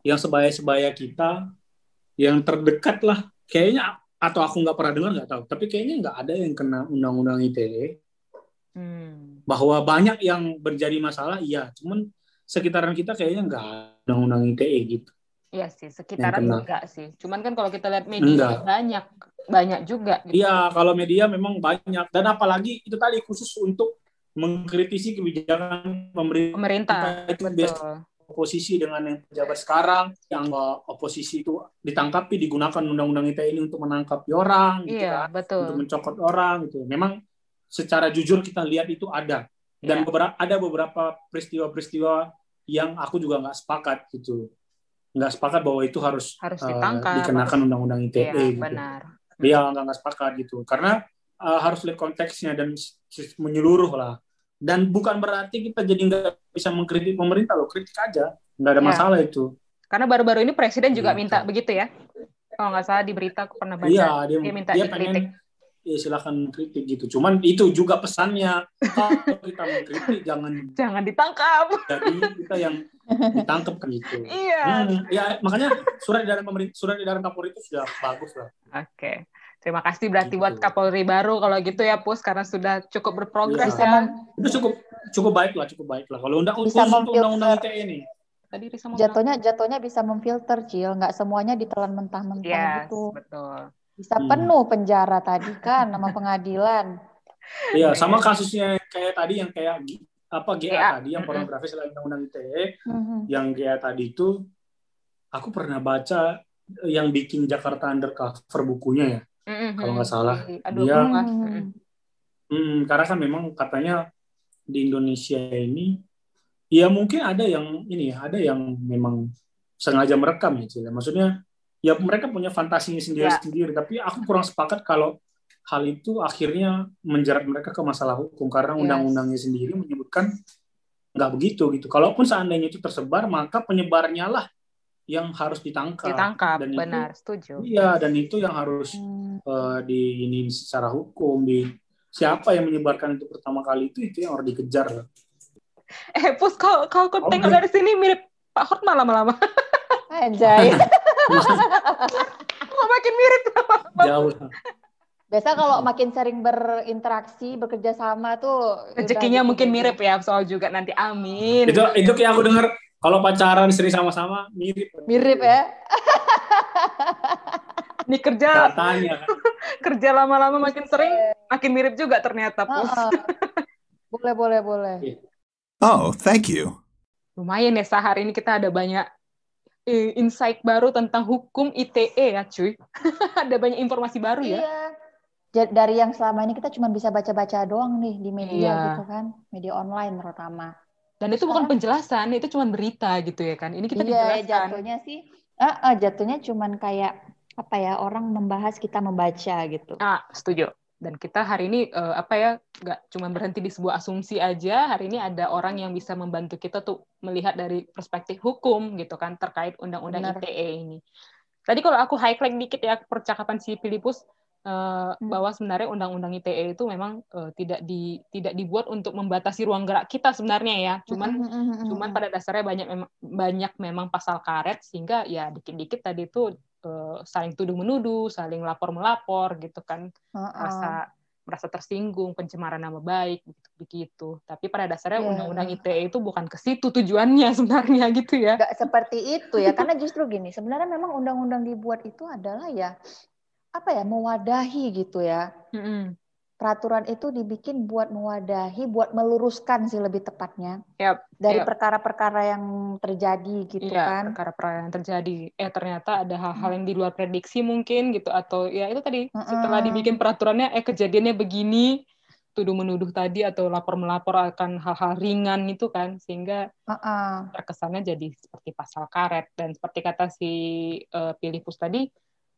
yang sebaya-sebaya kita, yang terdekat lah, kayaknya atau aku nggak pernah dengar nggak tahu, tapi kayaknya nggak ada yang kena undang-undang ITE. Hmm. bahwa banyak yang menjadi masalah iya cuman sekitaran kita kayaknya nggak ada undang-undang ITE gitu Iya sih, sekitaran enggak sih. Cuman kan kalau kita lihat media Enggak. banyak banyak juga gitu. iya kalau media memang banyak dan apalagi itu tadi khusus untuk mengkritisi kebijakan pemerintah Pemerintah, itu biasa oposisi dengan yang pejabat sekarang yang oposisi itu ditangkapi digunakan undang-undang ITE ini untuk menangkap orang gitu Iya, kan untuk betul. mencokot orang gitu. Memang secara jujur kita lihat itu ada dan Iya. beberapa ada beberapa peristiwa-peristiwa yang aku juga nggak sepakat gitu. Nggak sepakat bahwa itu harus Harus eh, ditangkap, dikenakan harus- undang-undang ITE Iya, gitu. benar. Iya nggak nggak sepakat gitu karena eh, harus lihat konteksnya dan menyeluruh lah. Dan bukan berarti kita jadi nggak bisa mengkritik pemerintah loh, kritik aja, nggak ada Iya. masalah itu. Karena baru-baru ini presiden juga Gitu. minta begitu ya. Kalau nggak salah di berita aku pernah baca. Iya, dia, dia minta dia dikritik. pengen ya silakan kritik gitu. Cuman itu juga pesannya kalau kita mengkritik jangan Jangan ditangkap. jadi kita yang ditangkap kan gitu. iya. Hmm, ya makanya surat edaran pemerintah, surat edaran Kapolri itu sudah bagus lah. Oke. Terima kasih berarti Gitu. buat Kapolri baru kalau gitu ya Pus karena sudah cukup berprogres Iya. ya. Itu cukup cukup baik lah, cukup baik lah. Kalau undang Bisa khusus untuk undang-undang. ITE ini. Tadi Risa mau Jatuhnya jatuhnya bisa memfilter, Cil. Nggak semuanya ditelan mentah-mentah Yes, gitu. betul. Bisa Hmm. penuh penjara tadi kan sama pengadilan. Iya, sama kasusnya kayak tadi yang kayak apa GA GA. tadi yang pornografi selain undang-undang ITE, Mhm. yang GA tadi itu aku pernah baca yang bikin Jakarta Undercover bukunya ya. Mm-mm. Kalau nggak salah, Aduh, dia- lupa. Hmm. Hmm, karena kan memang katanya di Indonesia ini ya mungkin ada yang ini ada yang memang sengaja merekam ya Cil. Maksudnya ya mereka punya fantasinya sendiri-sendiri, tapi aku kurang sepakat kalau hal itu akhirnya menjerat mereka ke masalah hukum karena Yes. undang-undangnya sendiri menyebutkan nggak begitu gitu. Kalaupun seandainya itu tersebar, maka penyebarnya lah yang harus ditangkap. Ditangkap, Dan itu- benar, setuju. Iya, dan itu yang harus Hmm. eh, di ini secara hukum di siapa yang menyebarkan itu pertama kali itu itu yang harus dikejar lah. Eh, Pus, kalau kalau aku Oh, tengok iya. dari sini mirip Pak Hotma lama-lama. Anjay. Kok makin mirip? Jauh. Biasa kalau makin sering berinteraksi, bekerja sama tuh Rezekinya gitu mungkin gitu. mirip ya, soal juga nanti amin. itu itu kayak aku dengar kalau pacaran sering sama-sama mirip Mirip ya. Ini kerja katanya kerja lama-lama makin sering, makin mirip juga ternyata, Pus. Boleh, boleh, boleh. Oh, thank you. Lumayan ya, Sah, hari ini kita ada banyak insight baru tentang hukum ITE ya, cuy. ada banyak informasi baru ya. Iya. Dari yang selama ini kita cuma bisa baca-baca doang nih di media Iya. gitu kan, media online terutama. Dan itu bukan penjelasan, itu cuma berita gitu ya kan. Ini kita iya, dijelaskan. jatuhnya sih, eh, eh, jatuhnya cuman kayak apa ya orang membahas kita membaca gitu. Ah, setuju. Dan kita hari ini eh, apa ya, nggak cuma berhenti di sebuah asumsi aja. Hari ini ada orang yang bisa membantu kita tuh melihat dari perspektif hukum gitu kan terkait undang-undang. ITE ini. Tadi kalau aku highlight dikit ya percakapan si Filipus eh, Hmm. bahwa sebenarnya undang-undang ITE itu memang eh, tidak di tidak dibuat untuk membatasi ruang gerak kita sebenarnya ya. Cuman cuman pada dasarnya banyak memang banyak memang pasal karet sehingga ya dikit-dikit tadi itu eh, saling tuduh menuduh, saling lapor melapor gitu kan Heeh. merasa merasa tersinggung, pencemaran nama baik begitu begitu. Tapi pada dasarnya Iya. undang-undang ITE itu bukan ke situ tujuannya sebenarnya gitu ya. nggak seperti itu ya karena justru gini sebenarnya memang undang-undang dibuat itu adalah ya apa ya mewadahi gitu ya Mm-mm. Peraturan itu dibikin buat mewadahi buat meluruskan sih lebih tepatnya Yap, dari yap. perkara-perkara yang terjadi gitu Iya, kan perkara-perkara yang terjadi. Eh ternyata ada hal-hal yang di luar prediksi mungkin gitu atau ya itu tadi setelah Mm-mm. dibikin peraturannya eh kejadiannya begini tuduh menuduh tadi atau lapor melapor akan hal-hal ringan itu kan sehingga Heeh. terkesannya jadi seperti pasal karet dan seperti kata si eh, Filipus tadi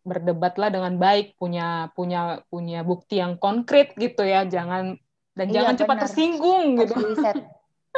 berdebatlah dengan baik punya punya punya bukti yang konkret gitu ya. Jangan dan Iya, jangan cepat tersinggung harus gitu. diriset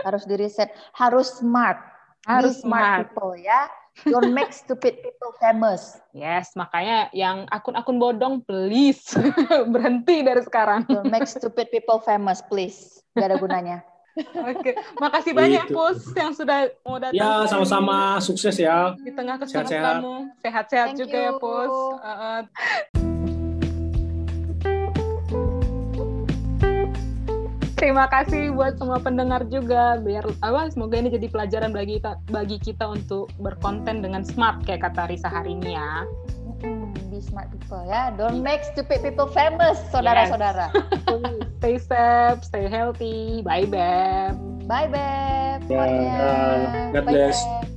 harus diriset harus smart. Harus Be smart smart. people ya. Don't make stupid people famous. Yes makanya yang akun-akun bodong please. Berhenti dari sekarang. Don't make stupid people famous please. Gak ada gunanya oke makasih banyak Gitu. Pus yang sudah mau datang ya sama-sama sukses ya di tengah Sehat-sehat. kesibukanmu sehat-sehat Thank juga ya you. Pus Uh, Terima kasih buat semua pendengar juga. Biar apa semoga ini jadi pelajaran bagi kita, bagi kita untuk berkonten dengan smart kayak kata Risa hari ini ya. Mm-mm, be smart people ya don't make stupid people famous saudara-saudara Stay safe, stay healthy. Bye bye. bye beb Ya, semuanya. God Bye, bless. Beb.